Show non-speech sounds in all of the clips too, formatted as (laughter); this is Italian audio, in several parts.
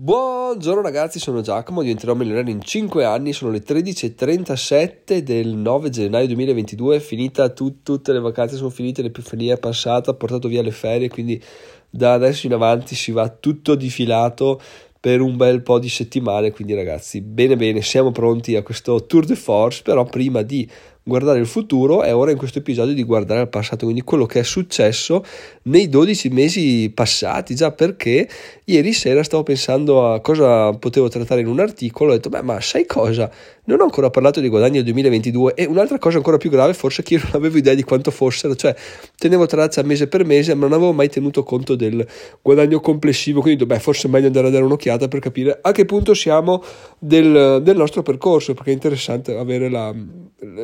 Buongiorno ragazzi, sono Giacomo, diventerò milionario in 5 anni, sono le 13.37 del 9 gennaio 2022, finita tut- tutte le vacanze sono finite, l'epifania è passata, ho portato via le ferie, quindi da adesso in avanti si va tutto difilato per un bel po' di settimane, quindi ragazzi, bene bene, siamo pronti a questo tour de force, però prima di guardare il futuro è ora in questo episodio di guardare al passato, quindi quello che è successo nei 12 mesi passati, già perché ieri sera stavo pensando a cosa potevo trattare in un articolo, ho detto beh ma sai cosa? Non ho ancora parlato dei guadagni del 2022 e un'altra cosa ancora più grave forse che io non avevo idea di quanto fossero, cioè tenevo traccia mese per mese ma non avevo mai tenuto conto del guadagno complessivo, quindi beh forse è meglio andare a dare un'occhiata per capire a che punto siamo del, del nostro percorso, perché è interessante avere la,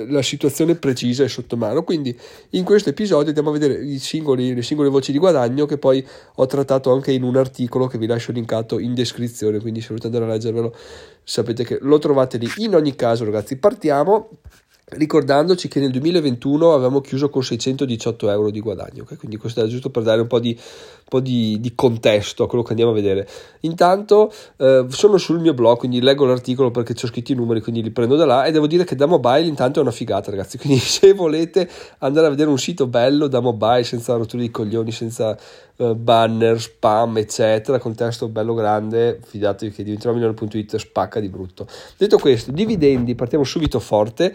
la situazione precisa e sotto mano. Quindi in questo episodio andiamo a vedere singoli, le singole voci di guadagno che poi ho trattato anche in un articolo che vi lascio linkato in descrizione, quindi se volete andare a leggervelo sapete che lo trovate lì. In ogni caso ragazzi partiamo ricordandoci che nel 2021 avevamo chiuso con 618 euro di guadagno, okay? quindi questo è giusto per dare un po' di, un po di, di contesto a quello che andiamo a vedere. Intanto eh, sono sul mio blog, quindi leggo l'articolo perché ci ho scritto i numeri, quindi li prendo da là e devo dire che da mobile intanto è una figata ragazzi, (laughs) quindi se volete andare a vedere un sito bello da mobile senza rotture di coglioni, senza eh, banner, spam eccetera, con testo bello grande, fidatevi che diventerò milionario.it spacca di brutto. Detto questo, dividendi, partiamo subito forte,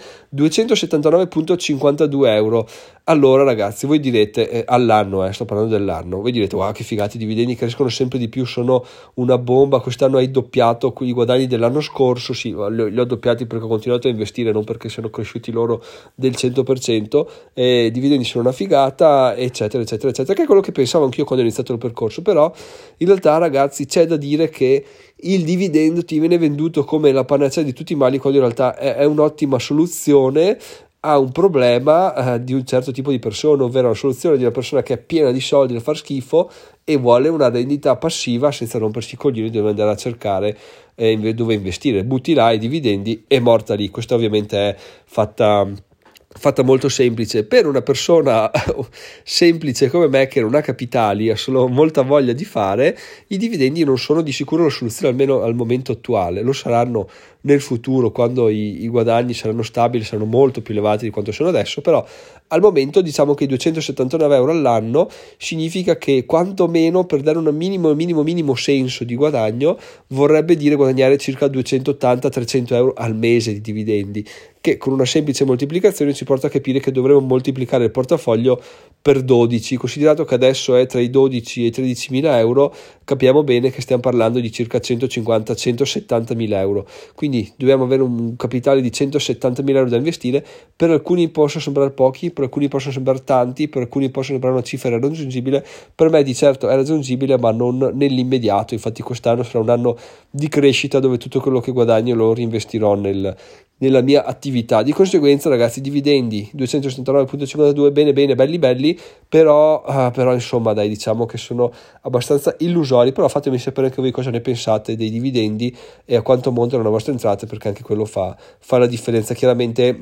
279,52 euro. Allora ragazzi, voi direte, eh, all'anno, eh, sto parlando dell'anno, voi direte, wow che figati, i dividendi crescono sempre di più, sono una bomba, quest'anno hai doppiato i guadagni dell'anno scorso, sì, li, li ho doppiati perché ho continuato a investire, non perché siano cresciuti loro del 100%, e i dividendi sono una figata, eccetera, eccetera, eccetera, che è quello che pensavo anch'io quando ho iniziato il percorso, però in realtà ragazzi c'è da dire che il dividendo ti viene venduto come la panacea di tutti i mali quando in realtà è, è un'ottima soluzione a un problema eh, di un certo tipo di persona, ovvero la soluzione di una persona che è piena di soldi da far schifo e vuole una rendita passiva senza rompersi i coglioni, deve andare a cercare eh, dove investire, butti là i dividendi e morta lì. Questa ovviamente è fatta fatta molto semplice. Per una persona (laughs) semplice come me che non ha capitali ha solo molta voglia di fare i dividendi non sono di sicuro la soluzione almeno al momento attuale. Lo saranno nel futuro quando i, i guadagni saranno stabili saranno molto più elevati di quanto sono adesso però al momento diciamo che i 279 euro all'anno significa che quantomeno per dare un minimo minimo minimo senso di guadagno vorrebbe dire guadagnare circa 280-300 euro al mese di dividendi che con una semplice moltiplicazione ci porta a capire che dovremo moltiplicare il portafoglio per 12, considerato che adesso è tra i 12 e i 13 mila euro, capiamo bene che stiamo parlando di circa 150-170 mila euro, quindi dobbiamo avere un capitale di 170 mila euro da investire, per alcuni possono sembrare pochi, per alcuni possono sembrare tanti, per alcuni possono sembrare una cifra raggiungibile, per me di certo è raggiungibile ma non nell'immediato, infatti quest'anno sarà un anno di crescita dove tutto quello che guadagno lo reinvestirò nel, nella mia attività. Di conseguenza, ragazzi, dividendi 269.52 bene bene, belli belli, però, uh, però insomma, dai, diciamo che sono abbastanza illusori, però fatemi sapere anche voi cosa ne pensate dei dividendi e a quanto montano le vostre entrate, perché anche quello fa, fa la differenza. Chiaramente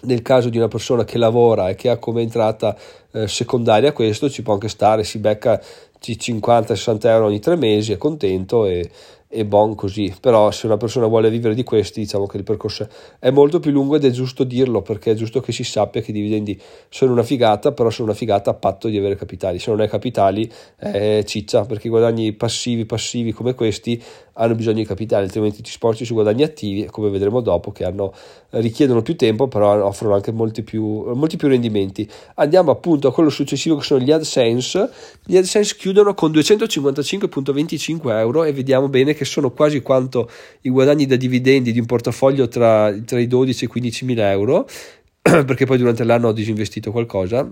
nel caso di una persona che lavora e che ha come entrata eh, secondaria questo ci può anche stare, si becca 50-60 euro ogni tre mesi, è contento e, e bon così, però se una persona vuole vivere di questi diciamo che il percorso è molto più lungo ed è giusto dirlo perché è giusto che si sappia che i dividendi sono una figata, però sono una figata a patto di avere capitali, se non hai capitali è ciccia perché guadagni passivi passivi come questi hanno bisogno di capitali, altrimenti ti sporci su guadagni attivi come vedremo dopo che hanno, richiedono più tempo però offrono anche molti più, molti più rendimenti. Andiamo appunto a quello successivo che sono gli AdSense, gli AdSense chiudono con 255.25 euro e vediamo bene che sono quasi quanto i guadagni da dividendi di un portafoglio tra, tra i 12 e i 15 mila euro, (clears throat) perché poi durante l'anno ho disinvestito qualcosa.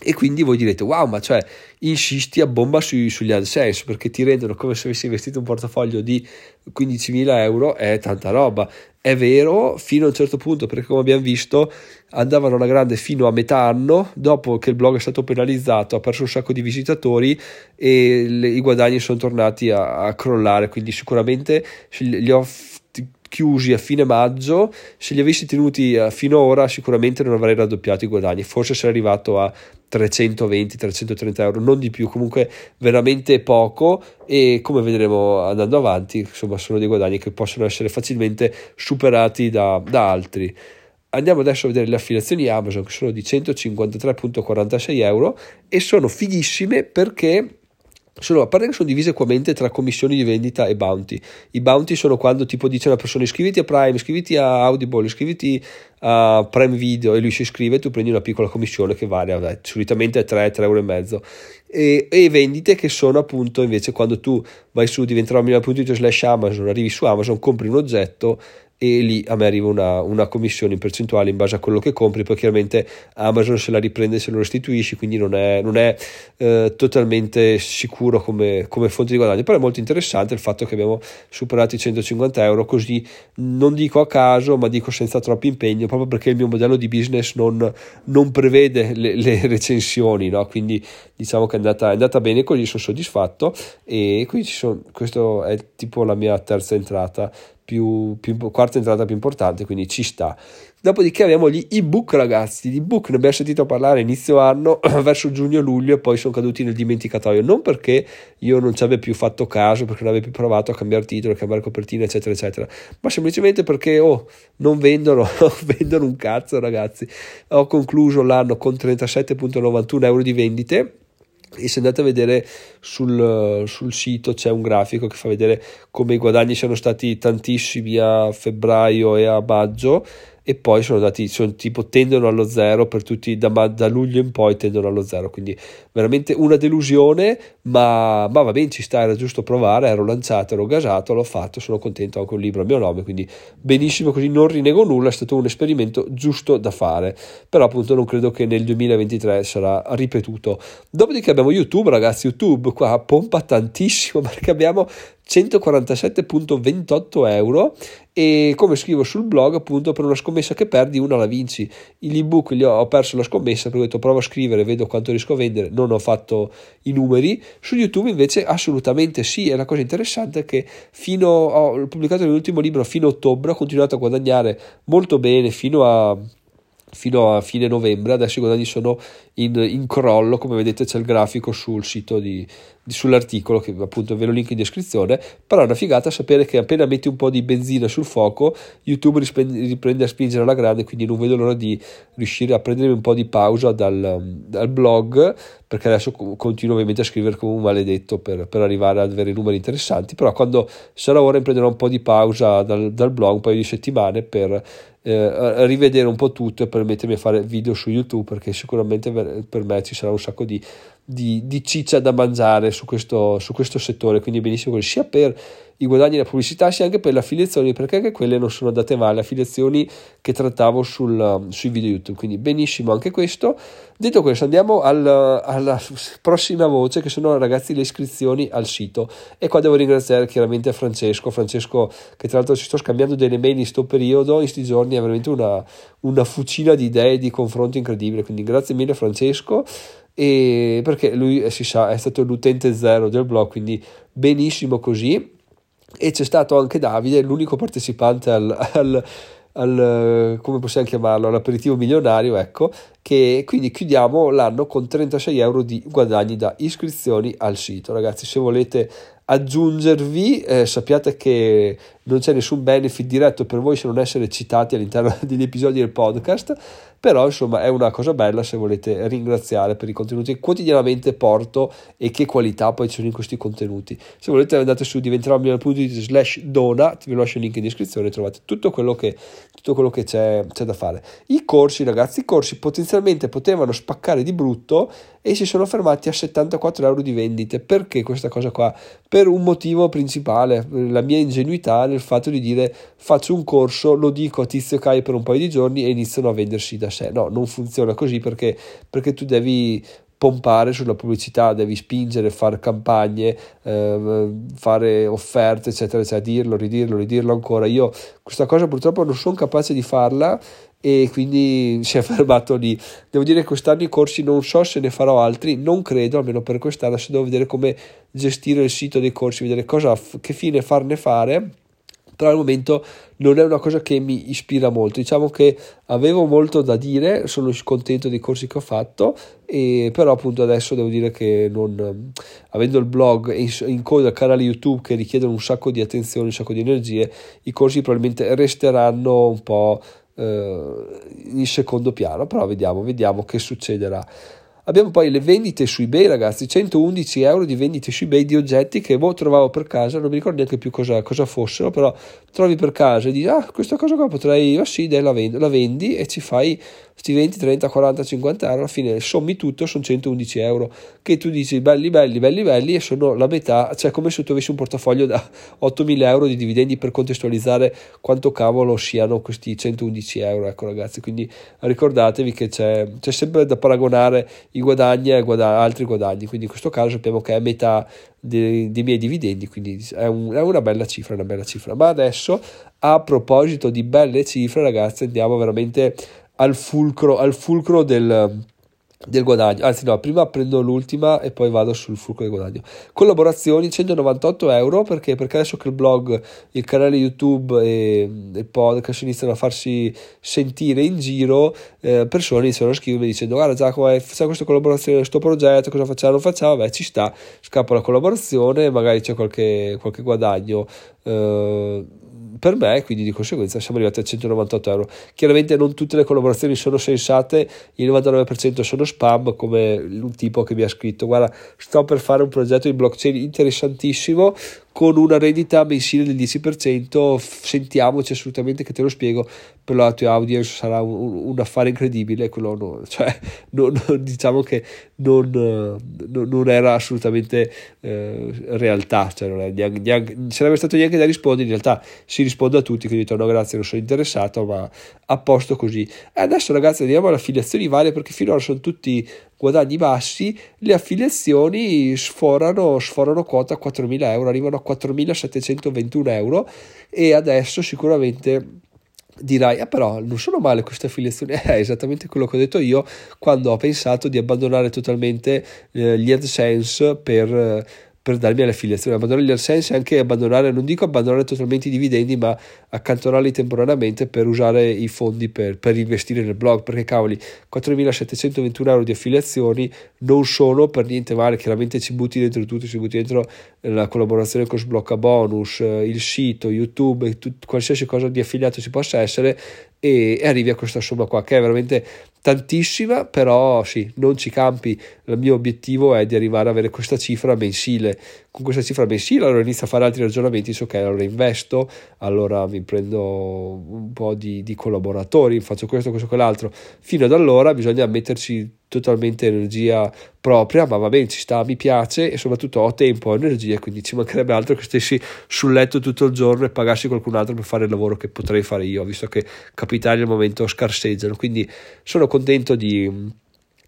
E quindi voi direte, wow, ma cioè insisti a bomba sui, sugli AdSense perché ti rendono come se avessi investito un portafoglio di 15.000 euro, è tanta roba. È vero fino a un certo punto perché come abbiamo visto andavano alla grande fino a metà anno, dopo che il blog è stato penalizzato, ha perso un sacco di visitatori e le, i guadagni sono tornati a, a crollare, quindi sicuramente li ho chiusi a fine maggio, se li avessi tenuti uh, fino ad ora sicuramente non avrei raddoppiato i guadagni, forse sarei arrivato a 320-330 euro, non di più, comunque veramente poco. E come vedremo andando avanti, insomma sono dei guadagni che possono essere facilmente superati da, da altri. Andiamo adesso a vedere le affiliazioni Amazon che sono di 153.46 euro e sono fighissime perché sono, a parte che sono divise equamente tra commissioni di vendita e bounty. I bounty sono quando tipo dice una persona iscriviti a Prime, iscriviti a Audible, iscriviti a Prime Video e lui si iscrive e tu prendi una piccola commissione che varia, beh, solitamente è 3, 3 euro e mezzo. E, e, vendite che sono appunto invece quando tu vai su diventerò.it slash Amazon, arrivi su Amazon, compri un oggetto e lì a me arriva una, una, commissione in percentuale in base a quello che compri, poi chiaramente Amazon se la riprende se lo restituisci, quindi non è, non è eh, totalmente sicuro come, come, fonte di guadagno, però è molto interessante il fatto che abbiamo superato i 150 euro, così non dico a caso, ma dico senza troppo impegno, proprio perché il mio modello di business non, non prevede le, le recensioni, no? quindi diciamo che è andata, è andata bene così, sono soddisfatto e qui ci sono, questo è tipo la mia terza entrata più, più, quarta entrata più importante, quindi ci sta. Dopodiché abbiamo gli ebook, ragazzi. Gli ebook ne abbiamo sentito parlare inizio anno, (clears throat) verso giugno-luglio, e poi sono caduti nel dimenticatoio. Non perché io non ci abbia più fatto caso, perché non avevo più provato a cambiare titolo, a cambiare copertina, eccetera, eccetera, ma semplicemente perché oh, non vendono, (laughs) vendono un cazzo, ragazzi. Ho concluso l'anno con 37,91 euro di vendite e se andate a vedere sul, sul, sito c'è un grafico che fa vedere come i guadagni siano stati tantissimi a febbraio e a maggio e poi sono andati, sono tipo tendono allo zero per tutti, da, da, luglio in poi tendono allo zero, quindi veramente una delusione, ma, ma va bene, ci sta, era giusto provare, ero lanciato, ero gasato, l'ho fatto, sono contento anche un libro a mio nome, quindi benissimo così, non rinego nulla, è stato un esperimento giusto da fare, però appunto non credo che nel 2023 sarà ripetuto. Dopodiché abbiamo YouTube, ragazzi, YouTube qua pompa tantissimo (laughs) perché abbiamo 147.28 euro. E come scrivo sul blog appunto per una scommessa che perdi una la vinci. L'ebook gli ho, ho perso la scommessa perché ho detto provo a scrivere vedo quanto riesco a vendere non ho fatto i numeri. Su youtube invece assolutamente sì. E la cosa interessante è che fino ho pubblicato l'ultimo libro fino a ottobre ho continuato a guadagnare molto bene fino a fino a fine novembre. Adesso i guadagni sono in, in crollo. Come vedete c'è il grafico sul sito di, sull'articolo che appunto ve lo link in descrizione però è una figata sapere che appena metti un po' di benzina sul fuoco YouTube riprende a spingere alla grande quindi non vedo l'ora di riuscire a prendermi un po' di pausa dal, dal blog perché adesso continuo ovviamente a scrivere come un maledetto per, per, arrivare ad avere numeri interessanti però quando sarà ora prenderò un po' di pausa dal, dal blog un paio di settimane per eh, rivedere un po' tutto e per mettermi a fare video su YouTube perché sicuramente per me ci sarà un sacco di di, di ciccia da mangiare su questo, su questo settore, quindi benissimo sia per i guadagni della pubblicità sia anche per le affiliazioni, perché anche quelle non sono andate male, affiliazioni che trattavo sul, sui video YouTube, quindi benissimo anche questo. Detto questo, andiamo al, alla prossima voce che sono ragazzi le iscrizioni al sito. E qua devo ringraziare chiaramente Francesco, Francesco che tra l'altro ci sto scambiando delle mail in questo periodo, in questi giorni è veramente una, una fucina di idee, di confronto incredibile, quindi grazie mille Francesco e perché lui eh, si sa è stato l'utente zero del blog quindi benissimo così. E c'è stato anche Davide l'unico partecipante al, al, al come possiamo chiamarlo all'aperitivo milionario ecco che quindi chiudiamo l'anno con 36 euro di guadagni da iscrizioni al sito. Ragazzi se volete aggiungervi eh, sappiate che non c'è nessun benefit diretto per voi se non essere citati all'interno (laughs) degli episodi del podcast però insomma è una cosa bella se volete ringraziare per i contenuti che quotidianamente porto e che qualità poi ci sono in questi contenuti. Se volete andate su diventerò.it slash donat vi lascio il link in descrizione trovate tutto quello che, tutto quello che c'è, c'è da fare. I corsi ragazzi i corsi potenzialmente potevano spaccare di brutto e si sono fermati a 74 euro di vendite. Perché questa cosa qua? Per un motivo principale la mia ingenuità nel fatto di dire faccio un corso lo dico a Tizio Kai per un paio di giorni e iniziano a vendersi da sé. No, non funziona così perché, perché tu devi pompare sulla pubblicità, devi spingere, fare campagne, eh, fare offerte, eccetera, eccetera, dirlo, ridirlo, ridirlo ancora. Io questa cosa purtroppo non sono capace di farla e quindi (laughs) si è fermato lì. Devo dire che quest'anno i corsi non so se ne farò altri, non credo, almeno per quest'anno, se devo vedere come gestire il sito dei corsi, vedere cosa, che fine farne fare però al momento non è una cosa che mi ispira molto. Diciamo che avevo molto da dire, sono contento dei corsi che ho fatto, e però appunto adesso devo dire che non, avendo il blog e in coda il canale YouTube che richiedono un sacco di attenzione, un sacco di energie, i corsi probabilmente resteranno un po' eh, in secondo piano, però vediamo, vediamo che succederà. Abbiamo poi le vendite su eBay, ragazzi, 111 euro di vendite su eBay di oggetti che boh, trovavo per casa, non mi ricordo neanche più cosa, cosa fossero, però trovi per casa e dici, ah, questa cosa qua potrei, ah sì, dai, la, vendo, la vendi e ci fai questi 20, 30, 40, 50 euro, alla fine sommi tutto, sono 111 euro, che tu dici belli, belli, belli, belli e sono la metà, cioè come se tu avessi un portafoglio da 8.000 euro di dividendi per contestualizzare quanto cavolo siano questi 111 euro, ecco ragazzi, quindi ricordatevi che c'è, c'è sempre da paragonare i guadagni a guada- altri guadagni, quindi in questo caso sappiamo che è metà dei, dei miei dividendi, quindi è, un, è, una bella cifra, una bella cifra. Ma adesso, a proposito di belle cifre, ragazzi, andiamo veramente al fulcro, al fulcro del, del guadagno, anzi no, prima prendo l'ultima e poi vado sul fulcro del guadagno. Collaborazioni 198 euro perché, perché adesso che il blog, il canale YouTube e il podcast iniziano a farsi sentire in giro, eh, persone iniziano a scrivermi dicendo guarda Giacomo facciamo questa collaborazione, questo progetto, cosa facciamo? Non facciamo? Beh ci sta, scappa la collaborazione, magari c'è qualche, qualche guadagno. Eh, per me, quindi di conseguenza siamo arrivati a 198 euro. Chiaramente non tutte le collaborazioni sono sensate, il 99% sono spam, come un tipo che mi ha scritto, guarda, sto per fare un progetto di blockchain interessantissimo, con una rendita mensile del 10%, sentiamoci assolutamente che te lo spiego, per la tua audience sarà un, un affare incredibile, quello no, (laughs) cioè, non, non, diciamo che non, non, era assolutamente eh, realtà, cioè non è neanche, neanche, sarebbe stato neanche da rispondere, in realtà si risponde a tutti, quindi dico no grazie, non sono interessato, ma a posto così. E adesso ragazzi andiamo alle affiliazioni varie perché finora sono tutti guadagni bassi, le affiliazioni sforano, sforano quota 4.000 euro, arrivano a 4.721 euro e adesso sicuramente dirai, ah però non sono male queste affiliazioni, (laughs) è esattamente quello che ho detto io quando ho pensato di abbandonare totalmente eh, gli AdSense per per darmi alle affiliazioni. Abbandonare gli AdSense e anche abbandonare, non dico abbandonare totalmente i dividendi, ma accantonarli temporaneamente per usare i fondi per, per investire nel blog. Perché cavoli, 4.721 euro di affiliazioni non sono per niente male. Chiaramente ci butti dentro tutto, ci butti dentro la collaborazione con Sblocca Bonus, eh, il sito, YouTube, tut, qualsiasi cosa di affiliato ci possa essere e, e arrivi a questa somma qua che è veramente tantissima, però sì, non ci campi. Il mio obiettivo è di arrivare ad avere questa cifra mensile. Con questa cifra mensile allora inizio a fare altri ragionamenti, so che allora investo, allora mi prendo un po' di, di collaboratori, faccio questo, questo, quell'altro. Fino ad allora bisogna metterci totalmente energia propria, ma va bene, ci sta, mi piace e soprattutto ho tempo, ho energia, quindi ci mancherebbe altro che stessi sul letto tutto il giorno e pagassi qualcun altro per fare il lavoro che potrei fare io, visto che capitali al momento scarseggiano. Quindi sono contento di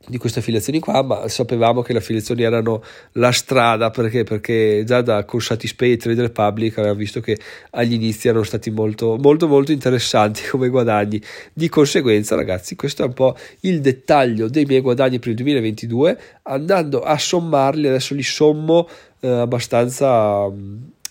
di queste affiliazioni qua, ma sapevamo che le affiliazioni erano la strada perché, perché già da con Satispay e Trade Republic avevamo visto che agli inizi erano stati molto molto molto interessanti (laughs) come guadagni. Di conseguenza, ragazzi, questo è un po' il dettaglio dei miei guadagni per il 2022. Andando a sommarli, adesso li sommo eh, abbastanza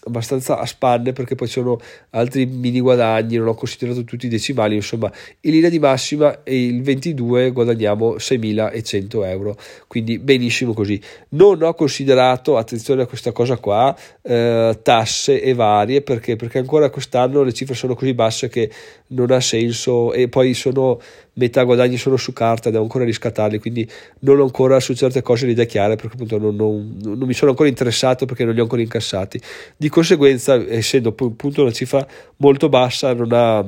abbastanza a spanne perché poi ci sono altri mini guadagni, non ho considerato tutti i decimali, insomma in linea di massima il 22 guadagniamo 6.100 euro, quindi benissimo così. Non ho considerato, attenzione a questa cosa qua, eh, tasse e varie perché, perché ancora quest'anno le cifre sono così basse che non ha senso e poi sono metà guadagni sono su carta, devo ancora riscattarli, quindi non ho ancora su certe cose le idee chiare perché appunto non, non, non, mi sono ancora interessato perché non li ho ancora incassati. Di conseguenza, essendo appunto una cifra molto bassa, non ha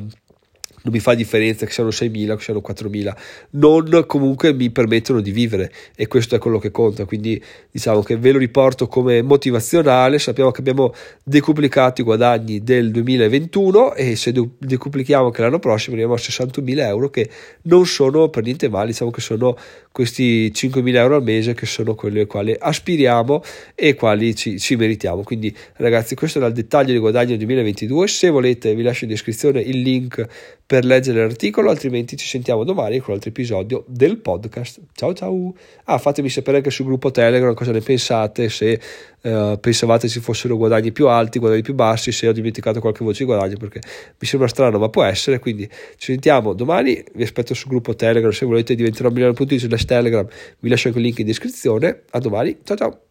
non mi fa differenza che siano 6.000 o che siano 4.000, non comunque mi permettono di vivere e questo è quello che conta, quindi diciamo che ve lo riporto come motivazionale, sappiamo che abbiamo decuplicato i guadagni del 2021 e se decuplichiamo anche l'anno prossimo arriviamo a 61.000 euro che non sono per niente male, diciamo che sono questi 5.000 euro al mese che sono quelli ai quali aspiriamo e quali ci, ci meritiamo. Quindi ragazzi questo era il dettaglio dei guadagni del 2022, se volete vi lascio in descrizione il link per leggere l'articolo, altrimenti ci sentiamo domani con un altro episodio del podcast. Ciao ciao! Ah, fatemi sapere anche sul gruppo Telegram cosa ne pensate, se uh, pensavate ci fossero guadagni più alti, guadagni più bassi, se ho dimenticato qualche voce di guadagno, perché mi sembra strano, ma può essere, quindi ci sentiamo domani, vi aspetto sul gruppo Telegram, se volete diventerò milionario.it slash Telegram, vi lascio anche il link in descrizione, a domani, ciao ciao!